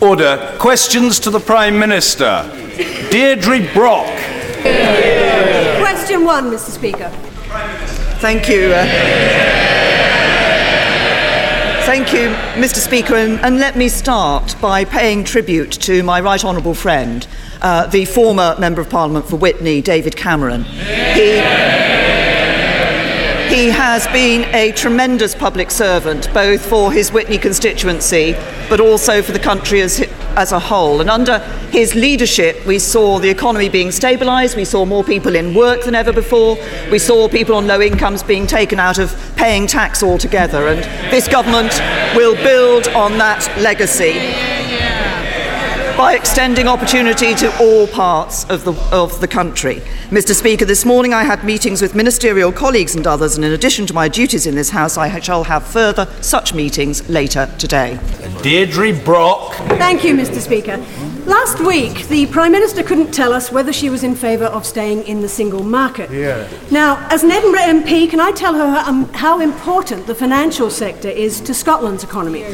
Order. Questions to the Prime Minister. Deidre Brock. Question one, Mr. Speaker. Thank you. Uh, thank you, Mr. Speaker. And, and, let me start by paying tribute to my right honourable friend, uh, the former Member of Parliament for Witney, David Cameron. He, he has been a tremendous public servant, both for his Witney constituency, but also for the country as, as a whole. And under his leadership, we saw the economy being stabilised, we saw more people in work than ever before, we saw people on low incomes being taken out of paying tax altogether. And this government will build on that legacy by extending opportunity to all parts of the, of the country. Mr. Speaker, this morning I had meetings with ministerial colleagues and others, and in addition to my duties in this House, I shall have further such meetings later today. Deidre Brock. Thank you, Mr. Speaker. Last week, the Prime Minister couldn't tell us whether she was in favour of staying in the single market. Yeah. Now, as an Edinburgh MP, can I tell her um, how important the financial sector is to Scotland's economy?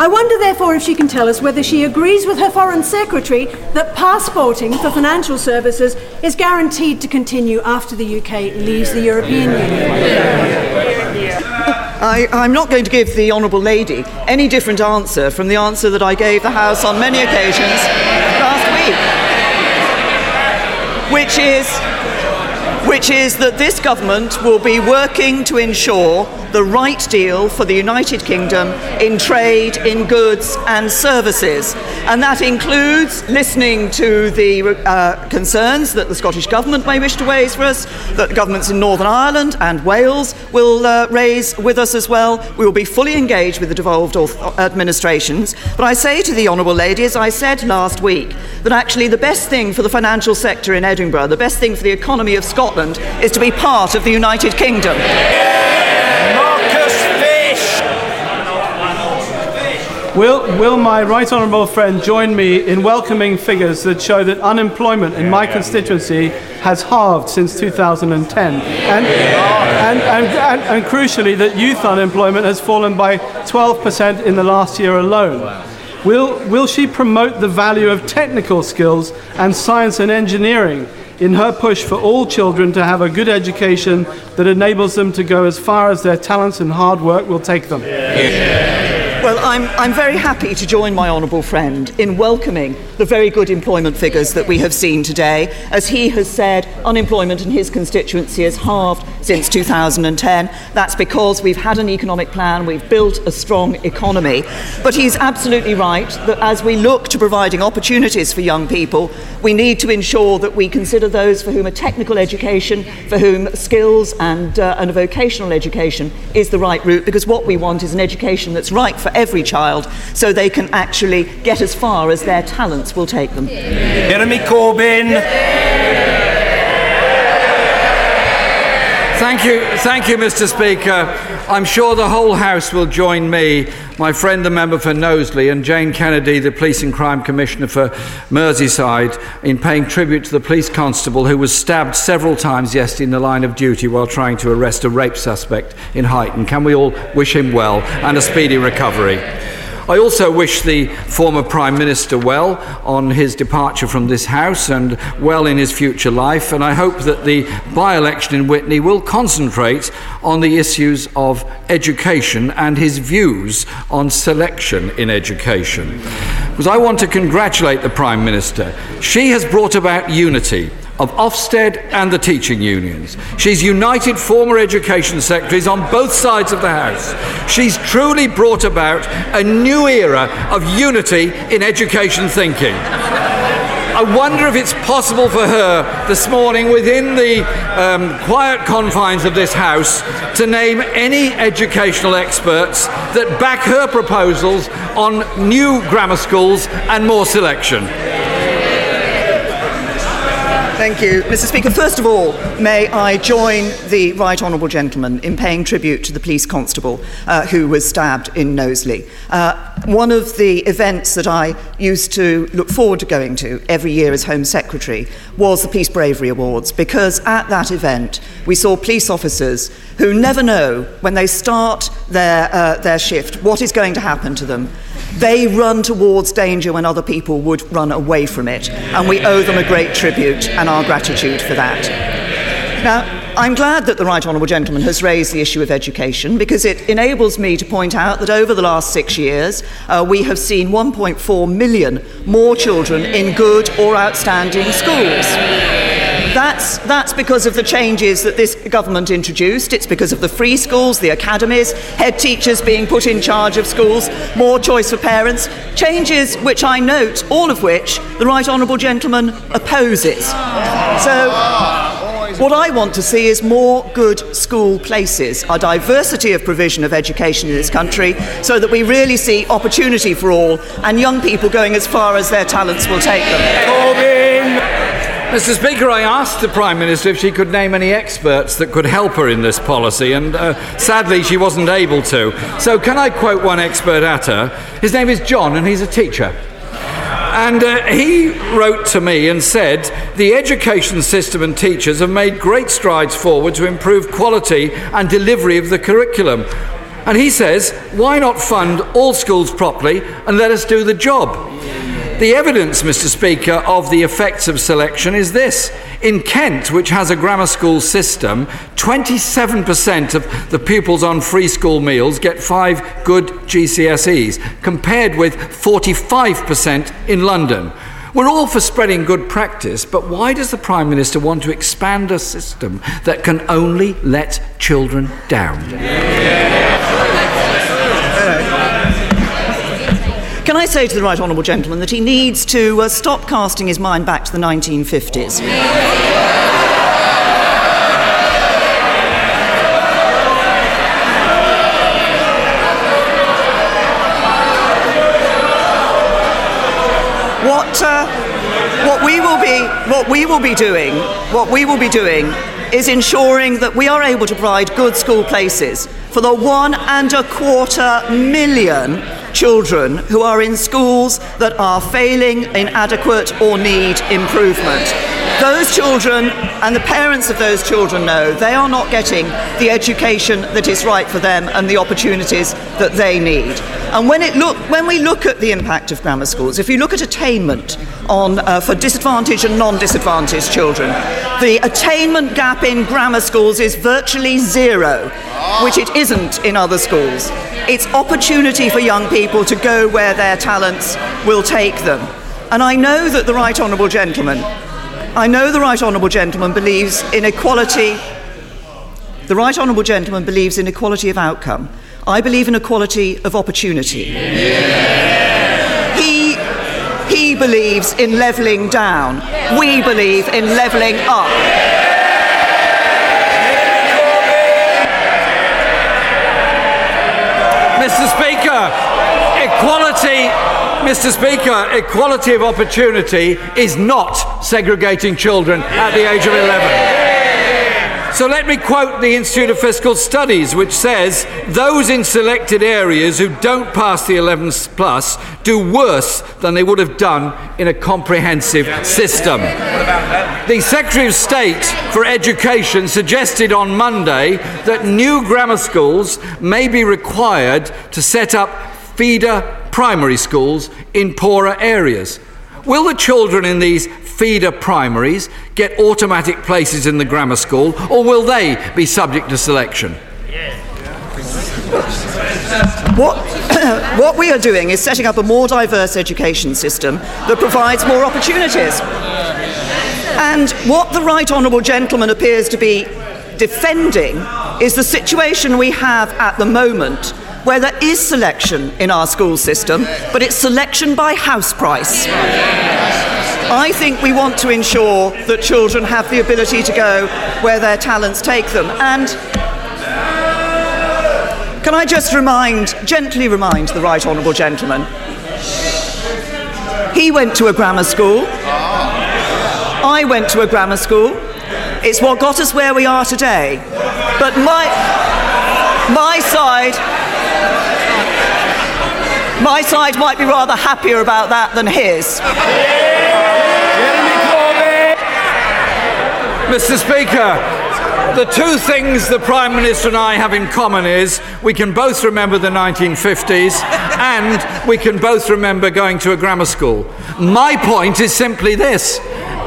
I wonder, therefore, if she can tell us whether she agrees with her Foreign Secretary that passporting for financial services is guaranteed to continue after the UK leaves the European Union. I, am not going to give the Honourable Lady any different answer from the answer that I gave the House on many occasions last week, which is, which is that this government will be working to ensure the right deal for the United Kingdom in trade, in goods and services. And that includes listening to the uh, concerns that the Scottish Government may wish to raise for us, that governments in Northern Ireland and Wales will uh, raise with us as well. We will be fully engaged with the devolved administrations. But I say to the Honourable Lady, as I said last week, that actually the best thing for the financial sector in Edinburgh, the best thing for the economy of Scotland, is to be part of the United Kingdom. Will, will my right honourable friend join me in welcoming figures that show that unemployment in my constituency has halved since 2010? And, and, and, and, and crucially, that youth unemployment has fallen by 12% in the last year alone. Will, will she promote the value of technical skills and science and engineering in her push for all children to have a good education that enables them to go as far as their talents and hard work will take them? Yeah. Well, I'm, I'm very happy to join my honourable friend in welcoming the very good employment figures that we have seen today. As he has said, unemployment in his constituency has halved since 2010. That's because we've had an economic plan, we've built a strong economy. But he's absolutely right that as we look to providing opportunities for young people, we need to ensure that we consider those for whom a technical education, for whom skills and, uh, and a vocational education is the right route, because what we want is an education that's right for every child so they can actually get as far as their talents will take them. Jeremy Corbyn. Thank you, thank you, Mr. Speaker. I'm sure the whole House will join me, my friend, the member for Knowsley, and Jane Kennedy, the Police and Crime Commissioner for Merseyside, in paying tribute to the police constable who was stabbed several times yesterday in the line of duty while trying to arrest a rape suspect in Huyton. Can we all wish him well and a speedy recovery? I also wish the former Prime Minister well on his departure from this House and well in his future life, and I hope that the by election in Witney will concentrate on the issues of education and his views on selection in education. Because I want to congratulate the Prime Minister. She has brought about unity of Ofsted and the teaching unions. She's united former education secretaries on both sides of the House. She's truly brought about a new era of unity in education thinking. I wonder if it's possible for her this morning, within the um, quiet confines of this House, to name any educational experts that back her proposals on new grammar schools and more selection. Thank you, Mr. Speaker. First of all, may I join the right honourable gentleman in paying tribute to the police constable uh, who was stabbed in Knowsley. Uh, one of the events that I used to look forward to going to every year as Home Secretary was the Police Bravery Awards, because at that event we saw police officers who never know when they start their, uh, their shift what is going to happen to them They run towards danger when other people would run away from it, and we owe them a great tribute and our gratitude for that. Now, I'm glad that the Right Honourable Gentleman has raised the issue of education because it enables me to point out that over the last six years uh, we have seen 1.4 million more children in good or outstanding schools. That's, that's because of the changes that this government introduced. It's because of the free schools, the academies, head teachers being put in charge of schools, more choice for parents, changes which I note, all of which the Right Honourable Gentleman opposes. So, what I want to see is more good school places, a diversity of provision of education in this country, so that we really see opportunity for all and young people going as far as their talents will take them. Mr. Speaker, I asked the Prime Minister if she could name any experts that could help her in this policy, and uh, sadly she wasn't able to. So, can I quote one expert at her? His name is John, and he's a teacher. And uh, he wrote to me and said, The education system and teachers have made great strides forward to improve quality and delivery of the curriculum. And he says, Why not fund all schools properly and let us do the job? The evidence, Mr. Speaker, of the effects of selection is this. In Kent, which has a grammar school system, 27% of the pupils on free school meals get five good GCSEs, compared with 45% in London. We're all for spreading good practice, but why does the Prime Minister want to expand a system that can only let children down? Can I say to the Right Honourable Gentleman that he needs to uh, stop casting his mind back to the 1950s? What, uh, what we will be what we will be doing what we will be doing is ensuring that we are able to provide good school places for the one and a quarter million children who are in schools that are failing, inadequate, or need improvement. Those children and the parents of those children know they are not getting the education that is right for them and the opportunities that they need. And when, it look, when we look at the impact of grammar schools, if you look at attainment on, uh, for disadvantaged and non disadvantaged children, the attainment gap in grammar schools is virtually zero, which it isn't in other schools. It's opportunity for young people to go where their talents will take them. And I know that the Right Honourable Gentleman, I know the Right Honourable Gentleman believes in equality. The Right Honourable Gentleman believes in equality of outcome. I believe in equality of opportunity. He, he believes in levelling down. We believe in levelling up. Mr. Speaker, Mr. Speaker, equality of opportunity is not segregating children at the age of 11. So let me quote the Institute of Fiscal Studies, which says those in selected areas who don't pass the 11 plus do worse than they would have done in a comprehensive system. The Secretary of State for Education suggested on Monday that new grammar schools may be required to set up feeder primary schools in poorer areas. Will the children in these feeder primaries get automatic places in the grammar school, or will they be subject to selection? What, what we are doing is setting up a more diverse education system that provides more opportunities. And what the Right Honourable Gentleman appears to be defending is the situation we have at the moment where there is selection in our school system, but it's selection by house price. I think we want to ensure that children have the ability to go where their talents take them. And can I just remind, gently remind the Right Honourable Gentleman, he went to a grammar school. I went to a grammar school. It's what got us where we are today. But my, my side, my side might be rather happier about that than his. Mr. Speaker, the two things the Prime Minister and I have in common is we can both remember the 1950s and we can both remember going to a grammar school. My point is simply this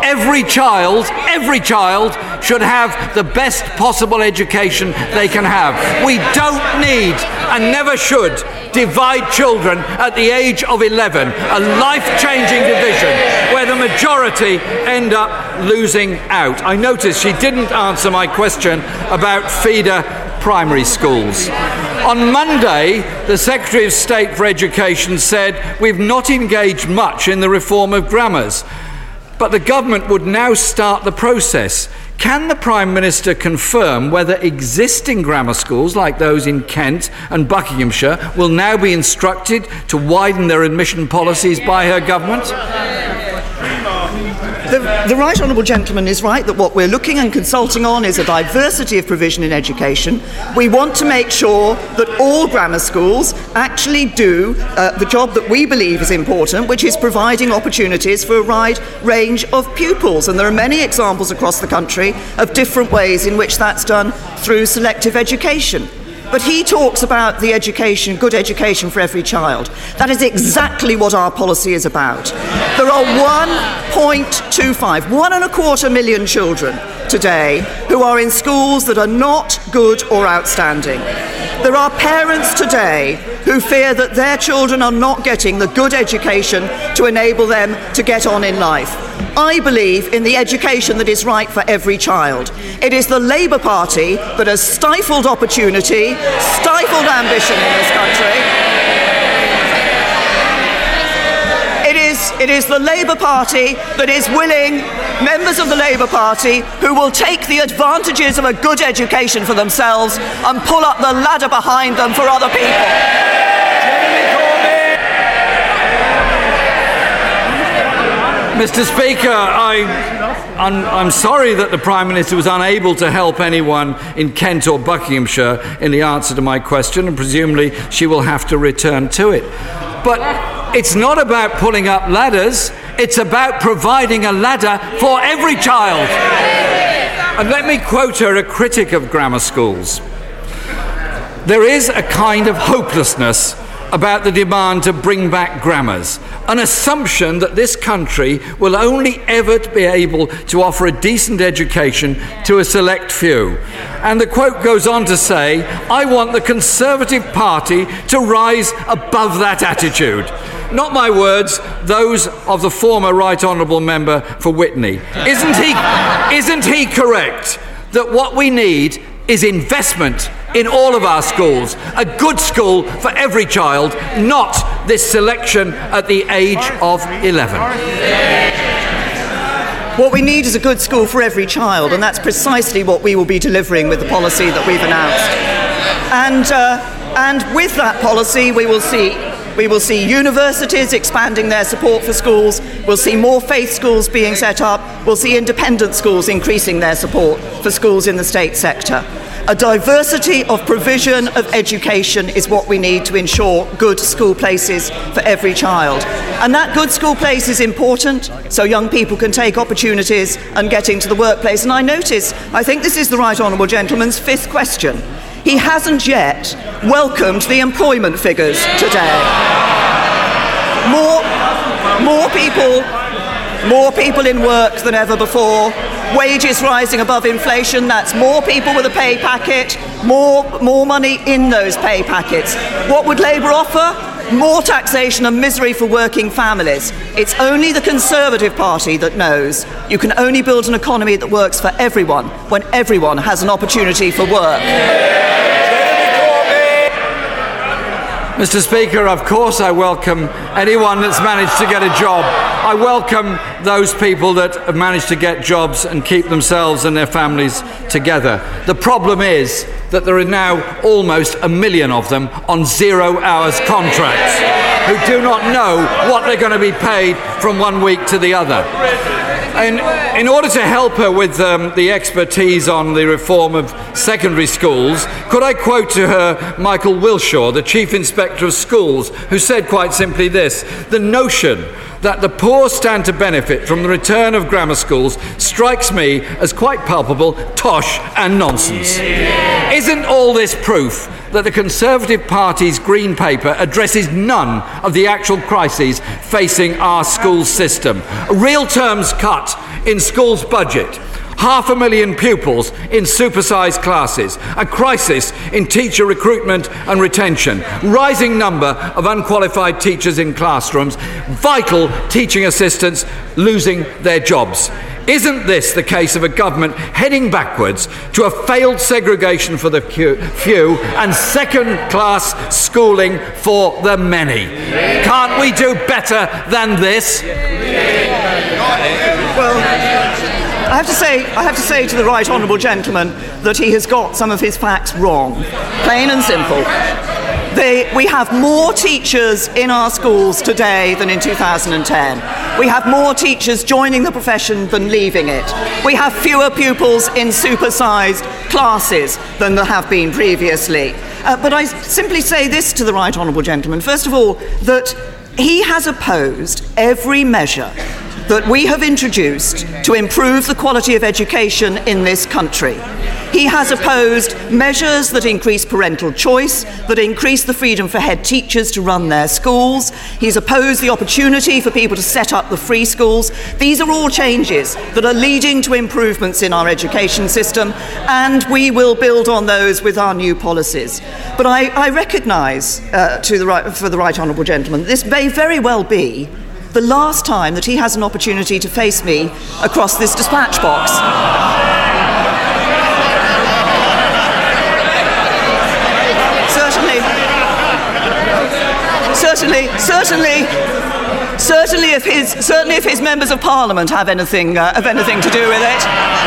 every child, every child should have the best possible education they can have. We don't need and never should divide children at the age of 11, a life changing division where the majority end up losing out. I noticed she didn't answer my question about feeder primary schools. On Monday, the Secretary of State for Education said we've not engaged much in the reform of grammars. But the government would now start the process. Can the Prime Minister confirm whether existing grammar schools, like those in Kent and Buckinghamshire, will now be instructed to widen their admission policies by her government? The, the, Right Honourable Gentleman is right that what we're looking and consulting on is a diversity of provision in education. We want to make sure that all grammar schools actually do uh, the job that we believe is important, which is providing opportunities for a wide range of pupils. And there are many examples across the country of different ways in which that's done through selective education. But he talks about the education, good education for every child. That is exactly what our policy is about. There are 1.25, one and a quarter million children today who are in schools that are not good or outstanding. There are parents today who fear that their children are not getting the good education to enable them to get on in life. I believe in the education that is right for every child. It is the Labour Party that has stifled opportunity, stifled ambition in this country. It is, the Labour Party that is willing, members of the Labour Party, who will take the advantages of a good education for themselves and pull up the ladder behind them for other people. Mr. Speaker, I, I'm, I'm, sorry that the Prime Minister was unable to help anyone in Kent or Buckinghamshire in the answer to my question, and presumably she will have to return to it. But it's not about pulling up ladders, it's about providing a ladder for every child. And let me quote her, a critic of grammar schools. There is a kind of hopelessness about the demand to bring back grammars, an assumption that this country will only ever be able to offer a decent education to a select few. And the quote goes on to say, I want the Conservative Party to rise above that attitude. Not my words, those of the former Right Honourable Member for Witney. Isn't he, isn't he correct that what we need is investment in all of our schools. A good school for every child, not this selection at the age of 11. What we need is a good school for every child, and that's precisely what we will be delivering with the policy that we've announced. And, uh, and with that policy, we will see we will see universities expanding their support for schools. We'll see more faith schools being set up. We'll see independent schools increasing their support for schools in the state sector. A diversity of provision of education is what we need to ensure good school places for every child. And that good school place is important so young people can take opportunities and get into the workplace. And I notice, I think this is the Right Honourable Gentleman's fifth question he hasn't yet welcomed the employment figures today. More, more people, more people in work than ever before. Wages rising above inflation. That's more people with a pay packet. More, more money in those pay packets. What would Labour offer? more taxation and misery for working families. It's only the Conservative Party that knows you can only build an economy that works for everyone when everyone has an opportunity for work. Mr. Speaker, of course I welcome anyone that's managed to get a job. I welcome those people that have managed to get jobs and keep themselves and their families together. The problem is that there are now almost a million of them on zero hours contracts who do not know what they're going to be paid from one week to the other. In order to help her with um, the expertise on the reform of secondary schools, could I quote to her Michael Wilshaw, the Chief Inspector of Schools, who said quite simply this The notion that the poor stand to benefit from the return of grammar schools strikes me as quite palpable tosh and nonsense. Isn't all this proof that the Conservative Party's Green Paper addresses none of the actual crises facing our school system. A real terms cut in schools' budget half a million pupils in supersized classes, a crisis in teacher recruitment and retention, rising number of unqualified teachers in classrooms, vital teaching assistants losing their jobs. Isn't this the case of a government heading backwards to a failed segregation for the few and second class schooling for the many? Can't we do better than this? Well, I have to say, I have to say to the right honourable gentleman that he has got some of his facts wrong, plain and simple. They, we have more teachers in our schools today than in 2010. We have more teachers joining the profession than leaving it. We have fewer pupils in supersized classes than there have been previously. Uh, but I simply say this to the right honourable gentleman. First of all, that he has opposed every measure that we have introduced to improve the quality of education in this country. He has opposed measures that increase parental choice, that increase the freedom for head teachers to run their schools. He's opposed the opportunity for people to set up the free schools. These are all changes that are leading to improvements in our education system, and we will build on those with our new policies. But I, I recognise, uh, right, for the right honourable gentleman, this may very well be the last time that he has an opportunity to face me across this dispatch box. certainly, certainly, certainly, certainly, if his certainly if his members of parliament have anything uh, have anything to do with it,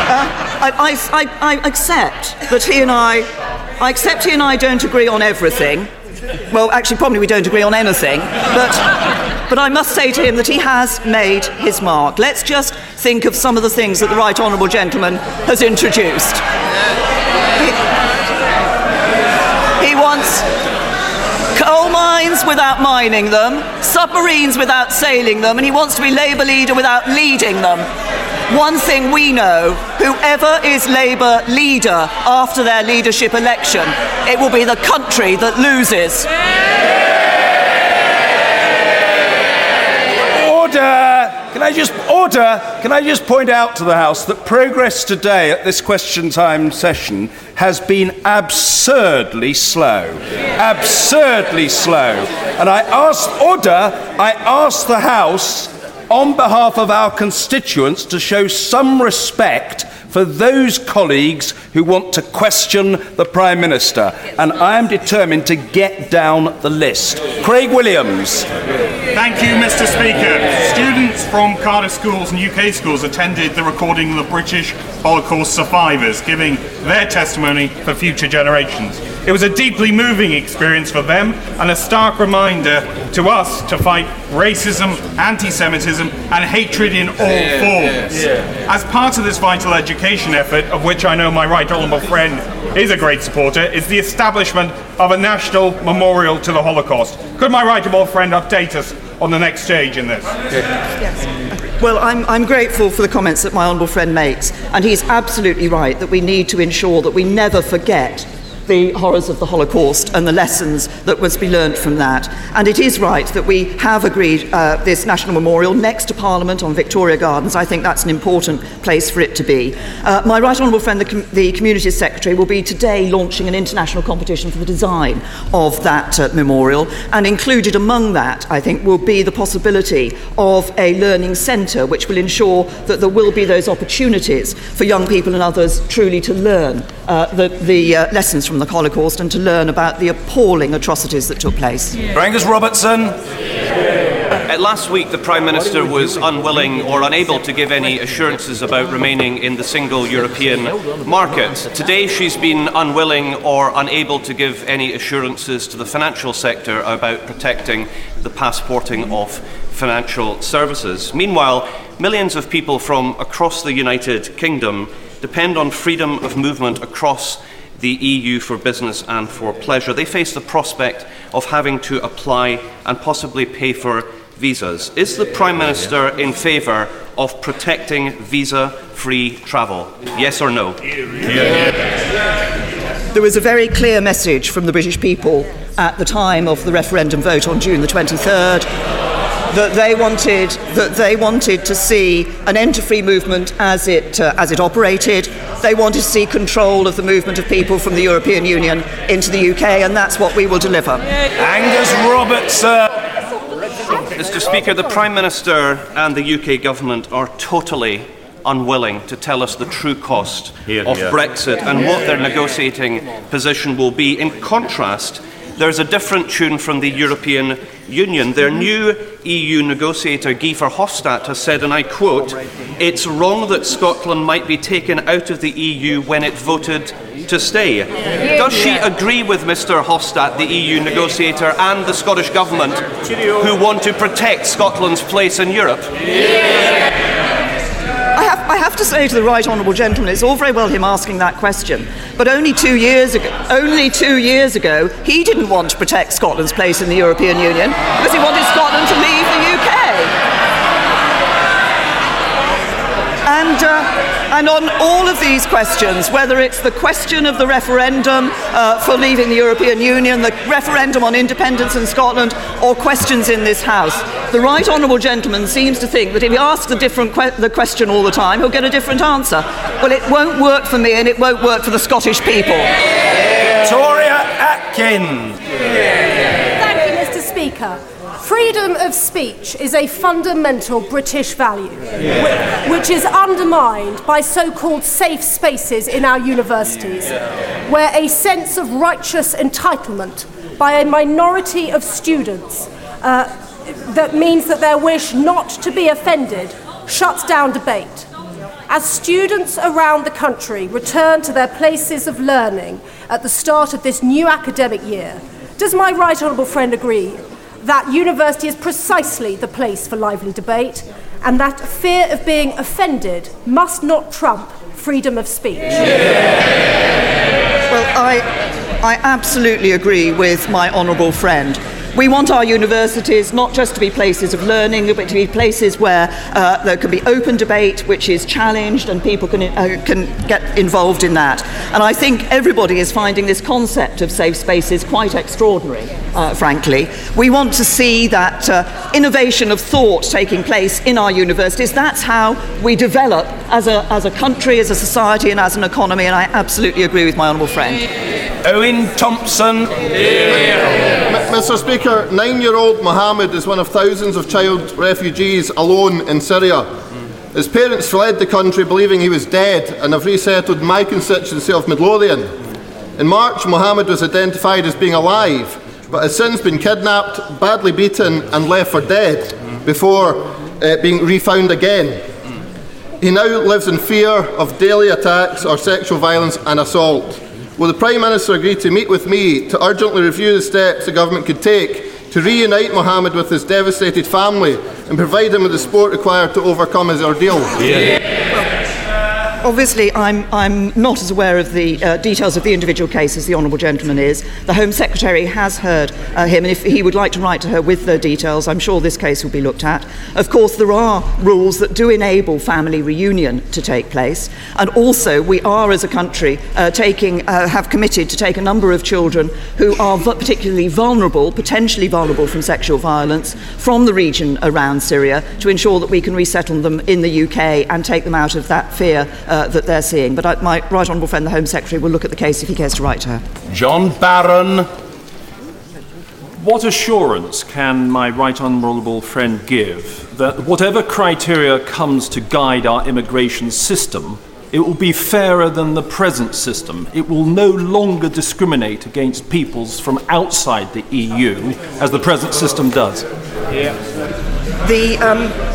uh, I, I, I, I accept that he and I, I accept he and I don't agree on everything. Well, actually, probably we don't agree on anything, but but I must say to him that he has made his mark. Let's just think of some of the things that the Right Honourable Gentleman has introduced. He, he wants coal mines without mining them, submarines without sailing them, and he wants to be Labour leader without leading them. One thing we know whoever is Labour leader after their leadership election, it will be the country that loses. Order! Can I just order? Can I just point out to the House that progress today at this question time session has been absurdly slow. Absurdly slow. And I asked order, I ask the House on behalf of our constituents to show some respect for those colleagues who want to question the Prime Minister. And I am determined to get down the list. Craig Williams. Thank you, Mr. Speaker. Students from Cardiff schools and UK schools attended the recording of the British Holocaust survivors, giving their testimony for future generations. It was a deeply moving experience for them and a stark reminder to us to fight racism, anti Semitism, and hatred in all forms. As part of this vital education effort, of which I know my right honourable friend is a great supporter, is the establishment of a national memorial to the Holocaust. Could my right honourable friend update us on the next stage in this? Yes. Well, I'm, I'm grateful for the comments that my honourable friend makes, and he's absolutely right that we need to ensure that we never forget the horrors of the Holocaust and the lessons that was to be learnt from that. And it is right that we have agreed uh, this national memorial next to Parliament on Victoria Gardens. I think that's an important place for it to be. Uh, my right honourable friend, the, com- the Communities Secretary, will be today launching an international competition for the design of that uh, memorial. And included among that, I think, will be the possibility of a learning centre which will ensure that there will be those opportunities for young people and others truly to learn uh, the, the uh, lessons from the Holocaust and to learn about the appalling atrocities that took place. Yeah. Angus Robertson. Uh, last week, the Prime Minister was unwilling or unable to give any assurances about remaining in the single European market. Today, she's been unwilling or unable to give any assurances to the financial sector about protecting the passporting of financial services. Meanwhile, millions of people from across the United Kingdom depend on freedom of movement across the EU for business and for pleasure. They face the prospect of having to apply and possibly pay for visas. Is the Prime Minister in favour of protecting visa free travel? Yes or no? There was a very clear message from the British people at the time of the referendum vote on June the 23rd that they wanted that they wanted to see an end to free movement as it uh, as it operated. They wanted to see control of the movement of people from the European Union into the UK, and that's what we will deliver. Angus Roberts. Mr. Speaker, the Prime Minister and the UK government are totally unwilling to tell us the true cost Here, of here. Brexit and what their negotiating position will be. In contrast, there's a different tune from the European Union. Their new EU negotiator, Guy Verhofstadt, has said, and I quote, It's wrong that Scotland might be taken out of the EU when it voted to stay. Does she agree with Mr Hofstadt, the EU negotiator, and the Scottish Government, who want to protect Scotland's place in Europe? Have, I have to say to the right honourable gentleman, it's all very well him asking that question, but only two years ago, only two years ago, he didn't want to protect Scotland's place in the European Union because he wanted Scotland to leave the UK. And, uh, and on all of these questions, whether it's the question of the referendum uh, for leaving the European Union, the referendum on independence in Scotland, or questions in this House, the right honourable gentleman seems to think that if he asks a different que- the question all the time, he'll get a different answer. Well, it won't work for me, and it won't work for the Scottish people. Victoria Atkins. Thank you, Mr. Speaker. Freedom of speech is a fundamental British value, whi- which is undermined by so called safe spaces in our universities, where a sense of righteous entitlement by a minority of students uh, that means that their wish not to be offended shuts down debate. As students around the country return to their places of learning at the start of this new academic year, does my right honourable friend agree that university is precisely the place for lively debate and that fear of being offended must not trump freedom of speech? Well, I, I absolutely agree with my honourable friend. We want our universities not just to be places of learning, but to be places where uh, there can be open debate, which is challenged, and people can, uh, can get involved in that. And I think everybody is finding this concept of safe spaces quite extraordinary, uh, frankly. We want to see that uh, innovation of thought taking place in our universities. That's how we develop as a, as a country, as a society, and as an economy. And I absolutely agree with my honourable friend. Owen Thompson. Mr. Speaker, nine year old Mohammed is one of thousands of child refugees alone in Syria. His parents fled the country believing he was dead and have resettled my constituency of Midlothian. In March, Mohammed was identified as being alive, but has since been kidnapped, badly beaten, and left for dead before uh, being refound again. He now lives in fear of daily attacks or sexual violence and assault. Will the Prime Minister agree to meet with me to urgently review the steps the government could take to reunite Mohammed with his devastated family and provide him with the support required to overcome his ordeal? Obviously, I'm, I'm not as aware of the uh, details of the individual case as the Honourable Gentleman is. The Home Secretary has heard uh, him, and if he would like to write to her with the details, I'm sure this case will be looked at. Of course, there are rules that do enable family reunion to take place, and also we are, as a country, uh, taking, uh, have committed to take a number of children who are particularly vulnerable, potentially vulnerable from sexual violence, from the region around Syria to ensure that we can resettle them in the UK and take them out of that fear uh, that they're seeing. But I, my right honourable friend, the Home Secretary, will look at the case if he cares to write to her. John Barron. What assurance can my right honourable friend give that whatever criteria comes to guide our immigration system, it will be fairer than the present system? It will no longer discriminate against peoples from outside the EU as the present system does. The, um,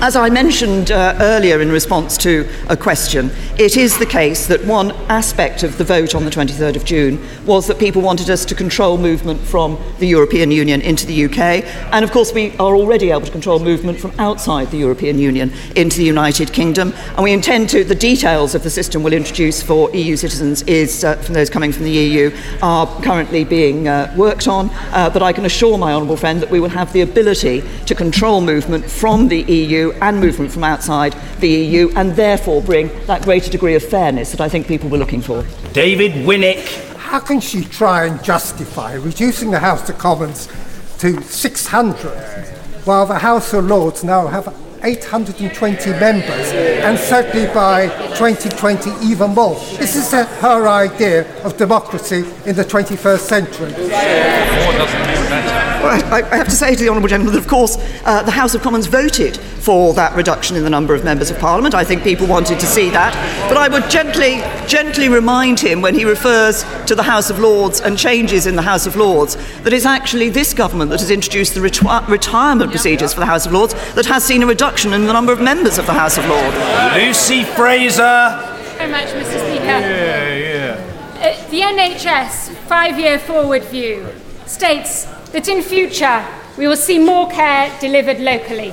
as I mentioned uh, earlier in response to a question, it is the case that one aspect of the vote on the 23rd of June was that people wanted us to control movement from the European Union into the UK. And of course, we are already able to control movement from outside the European Union into the United Kingdom. And we intend to, the details of the system we'll introduce for EU citizens is, uh, from those coming from the EU, are currently being uh, worked on. Uh, but I can assure my honourable friend that we will have the ability to control movement from the EU EU and movement from outside the EU, and therefore bring that greater degree of fairness that I think people were looking for. David Winnick. How can she try and justify reducing the House of Commons to 600 while the House of Lords now have 820 members, and certainly by 2020 even more. This is her idea of democracy in the 21st century. Well, I, I have to say to the Honourable Gentleman that, of course, uh, the House of Commons voted for that reduction in the number of members of Parliament. I think people wanted to see that. But I would gently, gently remind him when he refers to the House of Lords and changes in the House of Lords that it's actually this government that has introduced the reti- retirement procedures for the House of Lords that has seen a reduction in the number of members of the House of Lords. Lucy Frazer. Thank you very much, Mr. Speaker. Yeah, yeah. Uh, the NHS five-year forward view states that in future we will see more care delivered locally.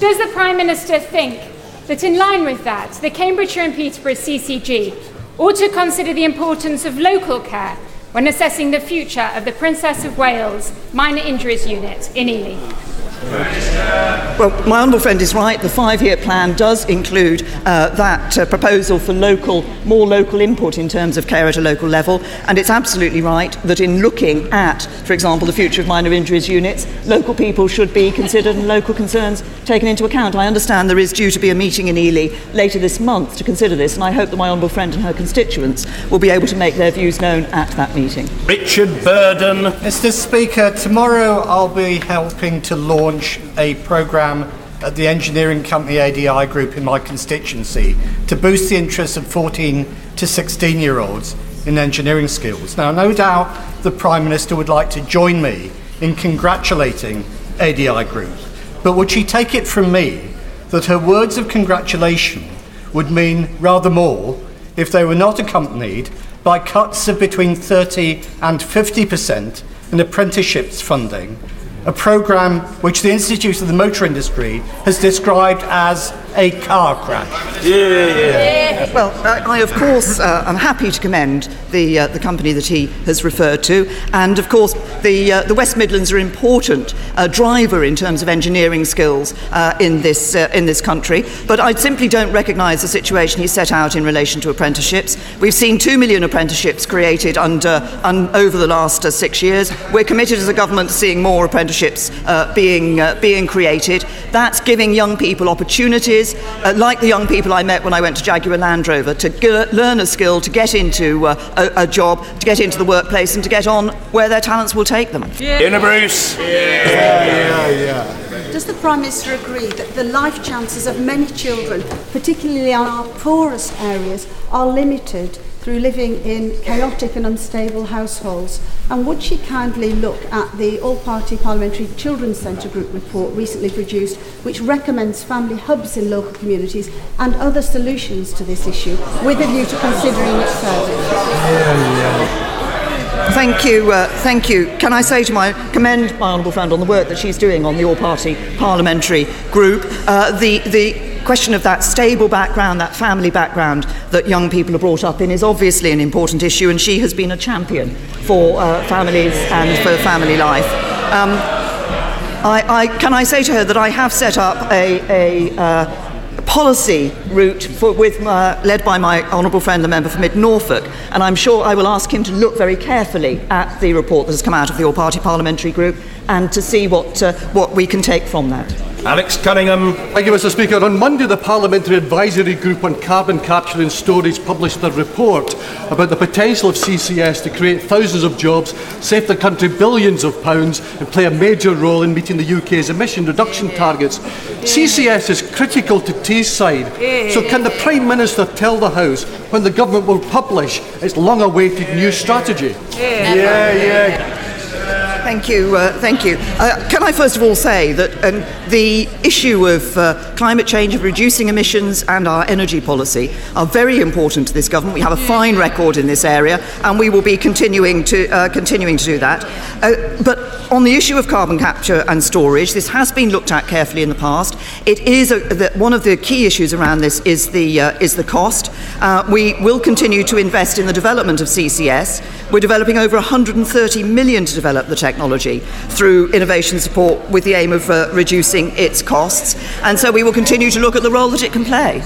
Does the Prime Minister think that in line with that, the Cambridgeshire and Peterborough CCG ought to consider the importance of local care when assessing the future of the Princess of Wales Minor Injuries Unit in Ely? Well, my honourable friend is right. The five-year plan does include uh, that uh, proposal for local, more local input in terms of care at a local level, and it's absolutely right that in looking at, for example, the future of minor injuries units, local people should be considered and local concerns taken into account. I understand there is due to be a meeting in Ely later this month to consider this, and I hope that my honourable friend and her constituents will be able to make their views known at that meeting. Richard Burden. Mr. Speaker, tomorrow I'll be helping to launch launch a programme at the engineering company ADI Group in my constituency to boost the interest of 14 to 16 year olds in engineering skills. Now, no doubt the Prime Minister would like to join me in congratulating ADI Group, but would she take it from me that her words of congratulation would mean rather more if they were not accompanied by cuts of between 30 and 50% in apprenticeships funding a programme which the Institute of the Motor Industry has described as a car crash. Yeah, yeah. Well, I, I of course, uh, am happy to commend the, uh, the company that he has referred to, and of course, the, uh, the West Midlands are an important uh, driver in terms of engineering skills uh, in, this, uh, in this country, but I simply don't recognise the situation he set out in relation to apprenticeships. We've seen two million apprenticeships created under, un, over the last six years. We're committed as a government to seeing more apprenticeships being, being created. That's giving young people opportunities uh, like the young people I met when I went to Jaguar Land Rover, to g- learn a skill, to get into uh, a, a, job, to get into the workplace, and to get on where their talents will take them. Yeah. Bruce. Yeah, yeah, yeah. Does the Prime Minister agree that the life chances of many children, particularly in our poorest areas, are limited through living in chaotic and unstable households? And would she kindly look at the All Party Parliamentary Children's Centre Group report recently produced, which recommends family hubs in local communities and other solutions to this issue, with a view to considering it further? Thank you, uh, thank you. Can I say to my commend my honourable friend on the work that she's doing on the All Party Parliamentary Group? Uh, the the question of that stable background, that family background that young people are brought up in is obviously an important issue, and she has been a champion for uh, families and for family life. Um, I, I, can I say to her that I have set up a, a uh, policy route for, with, uh, led by my honourable friend, the member for Mid Norfolk, and I'm sure I will ask him to look very carefully at the report that has come out of the All Party Parliamentary Group and to see what, uh, what we can take from that. Alex Cunningham. Thank you, Mr. Speaker. On Monday, the Parliamentary Advisory Group on Carbon Capture and Storage published a report about the potential of CCS to create thousands of jobs, save the country billions of pounds, and play a major role in meeting the UK's emission reduction targets. CCS is critical to Teesside. So, can the Prime Minister tell the House when the government will publish its long awaited new strategy? Yeah, yeah. Thank you. Uh, thank you. Uh, can I first of all say that um, the issue of uh, climate change, of reducing emissions, and our energy policy are very important to this government. We have a fine record in this area, and we will be continuing to uh, continuing to do that. Uh, but on the issue of carbon capture and storage, this has been looked at carefully in the past. It is a, the, one of the key issues around this is the uh, is the cost. we will continue to invest in the development of CCS. We're developing over 130 million to develop the technology technology through innovation support with the aim of uh, reducing its costs. And so we will continue to look at the role that it can play.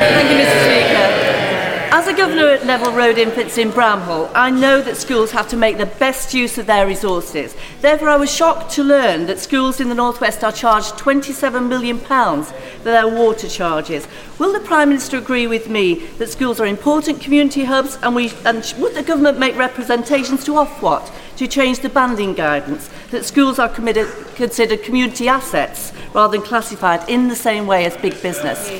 Thank you, Mr. Speaker. A governor Neville Road Infants in Bramhall, I know that schools have to make the best use of their resources. Therefore, I was shocked to learn that schools in the Northwest are charged £27 million for their water charges. Will the Prime Minister agree with me that schools are important community hubs and, we, and would the government make representations to Ofwat to change the banding guidance that schools are committed, considered community assets rather than classified in the same way as big business?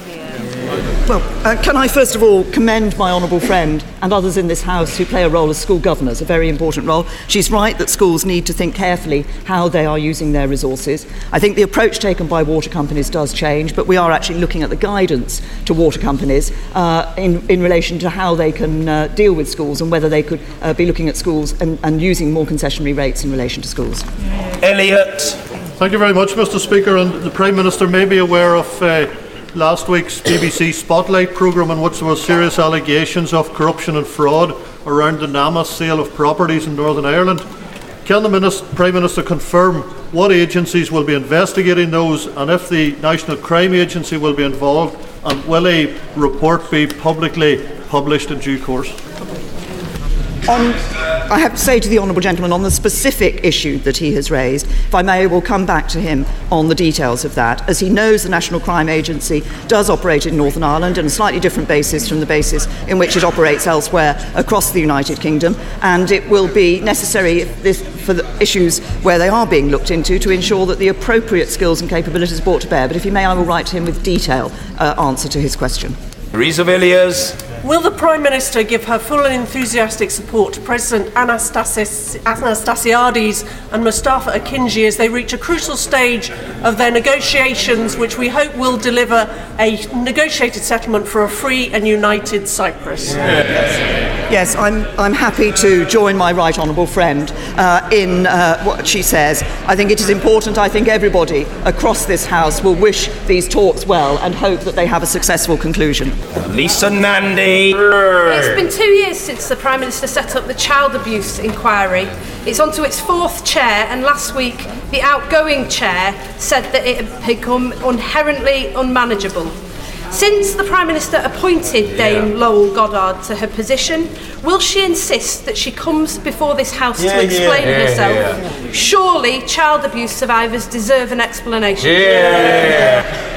Well, uh, can I first of all commend my honourable friend and others in this House who play a role as school governors, a very important role. She's right that schools need to think carefully how they are using their resources. I think the approach taken by water companies does change, but we are actually looking at the guidance to water companies uh, in, in relation to how they can uh, deal with schools and whether they could uh, be looking at schools and, and using more concessionary rates in relation to schools. Elliott. Thank you very much, Mr. Speaker. And the Prime Minister may be aware of uh, last week's BBC Spotlight programme which there were serious allegations of corruption and fraud around the NAMA sale of properties in Northern Ireland. Can the Minister, Prime Minister confirm what agencies will be investigating those and if the National Crime Agency will be involved and will a report be publicly published in due course? On, I have to say to the Honourable Gentleman on the specific issue that he has raised, if I may, we'll come back to him on the details of that. As he knows, the National Crime Agency does operate in Northern Ireland on a slightly different basis from the basis in which it operates elsewhere across the United Kingdom, and it will be necessary this, for the issues where they are being looked into to ensure that the appropriate skills and capabilities are brought to bear. But if you may, I will write to him with detail uh, answer to his question. Theresa Villiers. Will the Prime Minister give her full and enthusiastic support to President Anastasis, Anastasiades and Mustafa Akıncı as they reach a crucial stage of their negotiations, which we hope will deliver a negotiated settlement for a free and united Cyprus? Yes, I'm, I'm happy to join my right honourable friend uh, in uh, what she says. I think it is important, I think everybody across this House will wish these talks well and hope that they have a successful conclusion. Lisa Nandy. It's been two years since the Prime Minister set up the child abuse inquiry. It's on to its fourth chair, and last week the outgoing chair said that it had become inherently unmanageable. Since the Prime Minister appointed Dame Lowell Goddard to her position, will she insist that she comes before this House Yeah, to explain yeah, yeah, herself? Surely child abuse survivors deserve an explanation.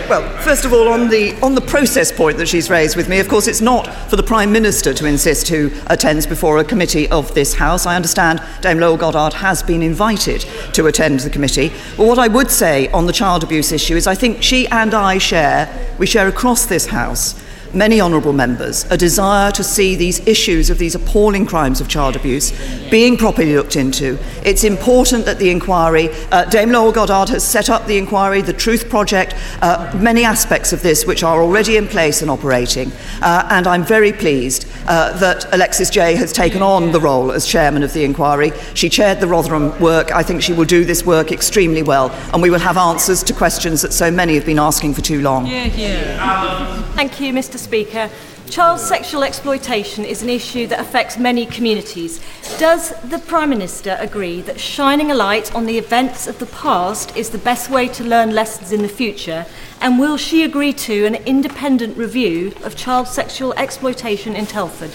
Well, first of all, on the, on the process point that she's raised with me, of course, it's not for the Prime Minister to insist who attends before a committee of this House. I understand Dame Lowell Goddard has been invited to attend the committee. But what I would say on the child abuse issue is I think she and I share, we share across this House, many honourable members, a desire to see these issues of these appalling crimes of child abuse being properly looked into. It's important that the inquiry, uh, Dame Laura Goddard has set up the inquiry, the Truth Project, uh, many aspects of this which are already in place and operating. Uh, and I'm very pleased uh, that Alexis Jay has taken on the role as chairman of the inquiry. She chaired the Rotherham work. I think she will do this work extremely well, and we will have answers to questions that so many have been asking for too long. Thank you, Mr. Speaker. Child sexual exploitation is an issue that affects many communities. Does the Prime Minister agree that shining a light on the events of the past is the best way to learn lessons in the future? And will she agree to an independent review of child sexual exploitation in Telford?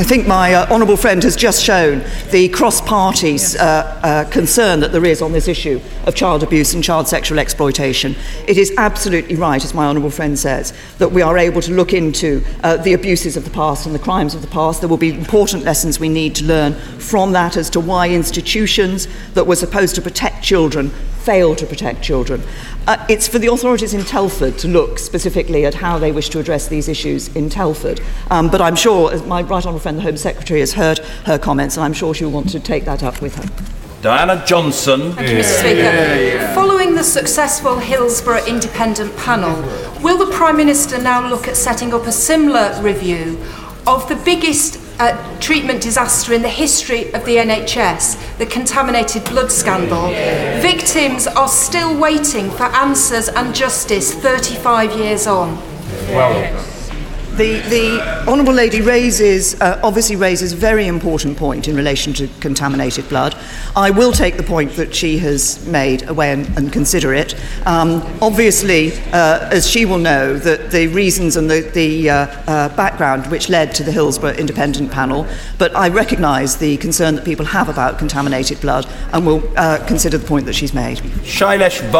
I think my uh, honourable friend has just shown the cross party uh, uh, concern that there is on this issue of child abuse and child sexual exploitation. It is absolutely right, as my honourable friend says, that we are able to look into uh, the abuses of the past and the crimes of the past. There will be important lessons we need to learn from that as to why institutions that were supposed to protect children fail to protect children. Uh, it's for the authorities in Telford to look specifically at how they wish to address these issues in Telford. Um, but I'm sure, as my right honourable friend, the Home Secretary, has heard her comments, and I'm sure she will want to take that up with her. Diana Johnson. Thank you, Mr. Speaker. Following the successful Hillsborough Independent Panel, will the Prime Minister now look at setting up a similar review of the biggest uh, treatment disaster in the history of the NHS, the contaminated blood scandal? Victims are still waiting for answers and justice 35 years on. Well, the, the Honourable Lady raises, uh, obviously raises a very important point in relation to contaminated blood. I will take the point that she has made away and, and consider it. Um, obviously, uh, as she will know, that the reasons and the, the uh, uh, background which led to the Hillsborough Independent Panel, but I recognise the concern that people have about contaminated blood and will uh, consider the point that she's made. Shailesh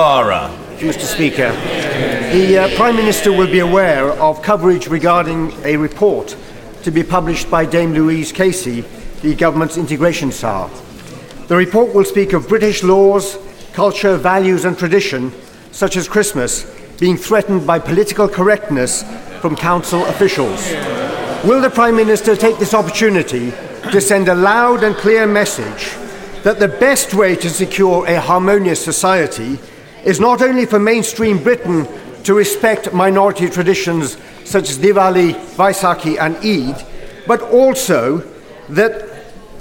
Vara. Mr. Speaker. The uh, Prime Minister will be aware of coverage regarding a report to be published by Dame Louise Casey, the government's integration czar. The report will speak of British laws, culture, values, and tradition, such as Christmas, being threatened by political correctness from council officials. Will the Prime Minister take this opportunity to send a loud and clear message that the best way to secure a harmonious society is not only for mainstream Britain to respect minority traditions such as Diwali, Vaisakhi, and Eid, but also that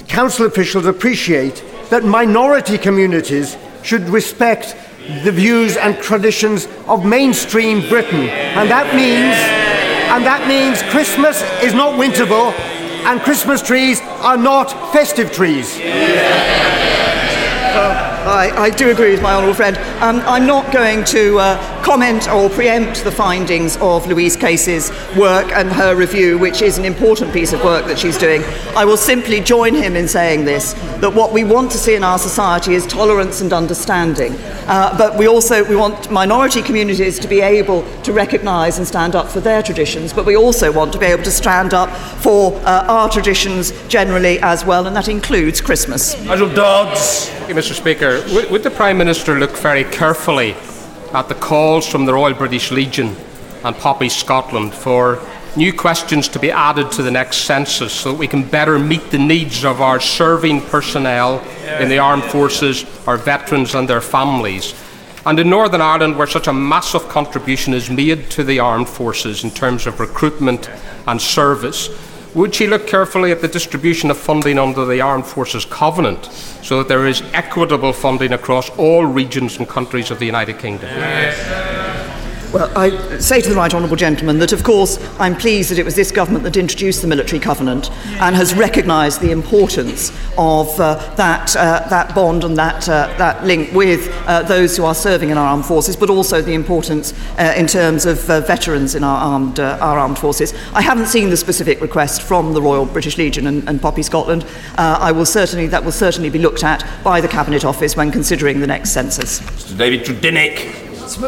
council officials appreciate that minority communities should respect the views and traditions of mainstream Britain. And that means and that means Christmas is not winterval and Christmas trees are not festive trees. I, I do agree with my honourable friend. Um, I'm not going to uh, comment or preempt the findings of Louise Casey's work and her review, which is an important piece of work that she's doing. I will simply join him in saying this that what we want to see in our society is tolerance and understanding. Uh, but we also we want minority communities to be able to recognise and stand up for their traditions, but we also want to be able to stand up for uh, our traditions generally as well, and that includes Christmas. Nigel Dodds. You, Mr. Speaker. Would, would the Prime Minister look very carefully at the calls from the Royal British Legion and Poppy Scotland for new questions to be added to the next census so that we can better meet the needs of our serving personnel in the armed forces, our veterans and their families. And in Northern Ireland, where such a massive contribution is made to the armed forces in terms of recruitment and service, would she look carefully at the distribution of funding under the Armed Forces Covenant so that there is equitable funding across all regions and countries of the United Kingdom? Well, I say to the right honourable gentleman that, of course, I'm pleased that it was this government that introduced the military covenant and has recognised the importance of uh, that, uh, that bond and that, uh, that link with uh, those who are serving in our armed forces, but also the importance uh, in terms of uh, veterans in our armed, uh, our armed forces. I haven't seen the specific request from the Royal British Legion and, and Poppy Scotland. Uh, I will certainly, that will certainly be looked at by the Cabinet Office when considering the next census. Mr. David Tredinnick.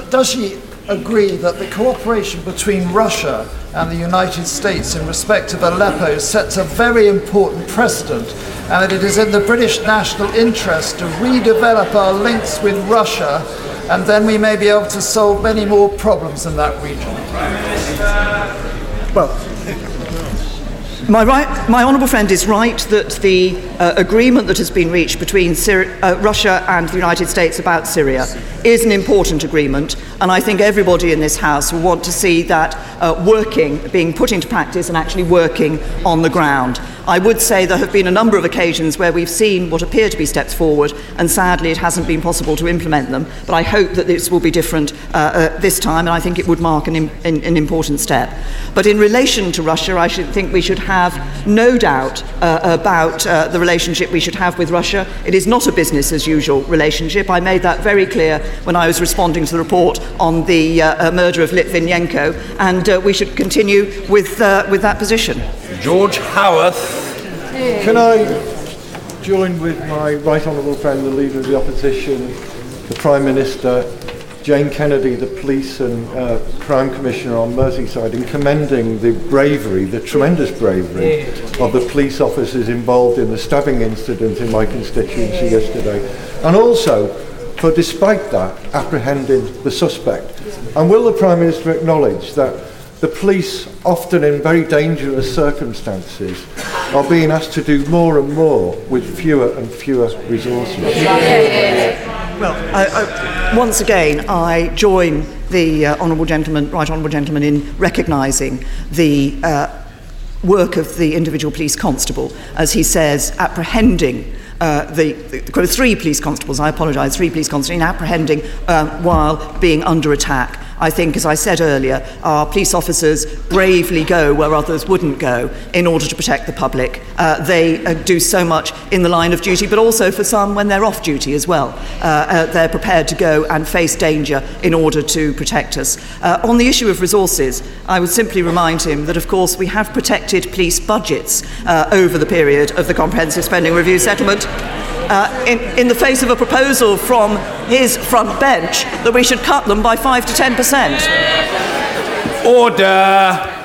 Does she agree that the cooperation between Russia and the United States in respect of Aleppo sets a very important precedent and that it is in the British national interest to redevelop our links with Russia and then we may be able to solve many more problems in that region. Well, my, right, my honourable friend is right that the uh, agreement that has been reached between Syri- uh, Russia and the United States about Syria is an important agreement, and I think everybody in this House will want to see that uh, working, being put into practice, and actually working on the ground. I would say there have been a number of occasions where we've seen what appear to be steps forward, and sadly it hasn't been possible to implement them. But I hope that this will be different uh, uh, this time, and I think it would mark an, im- an, an important step. But in relation to Russia, I should think we should have no doubt uh, about uh, the relationship we should have with Russia. It is not a business as usual relationship. I made that very clear when I was responding to the report on the uh, uh, murder of Litvinenko, and we should continue with, with that position. George Howarth. Can I join with my right honourable friend, the Leader of the Opposition, the Prime Minister, Jane Kennedy, the Police and uh, Crime Commissioner on Merseyside, in commending the bravery, the tremendous bravery of the police officers involved in the stabbing incident in my constituency yesterday, and also for, despite that, apprehending the suspect. And will the Prime Minister acknowledge that the police, often in very dangerous circumstances, are being asked to do more and more with fewer and fewer resources? Well, I, I, once again, I join the uh, honourable gentleman, right honourable gentleman, in recognising the uh, work of the individual police constable, as he says, apprehending. Uh, the, the, the three police constables, I apologise, three police constables in apprehending uh, while being under attack. I think, as I said earlier, our police officers bravely go where others wouldn't go in order to protect the public. Uh, they uh, do so much in the line of duty, but also for some when they're off duty as well. Uh, uh, they're prepared to go and face danger in order to protect us. Uh, on the issue of resources, I would simply remind him that, of course, we have protected police budgets uh, over the period of the Comprehensive Spending Review settlement. Uh, in, in the face of a proposal from his front bench that we should cut them by 5 to 10 percent. Order!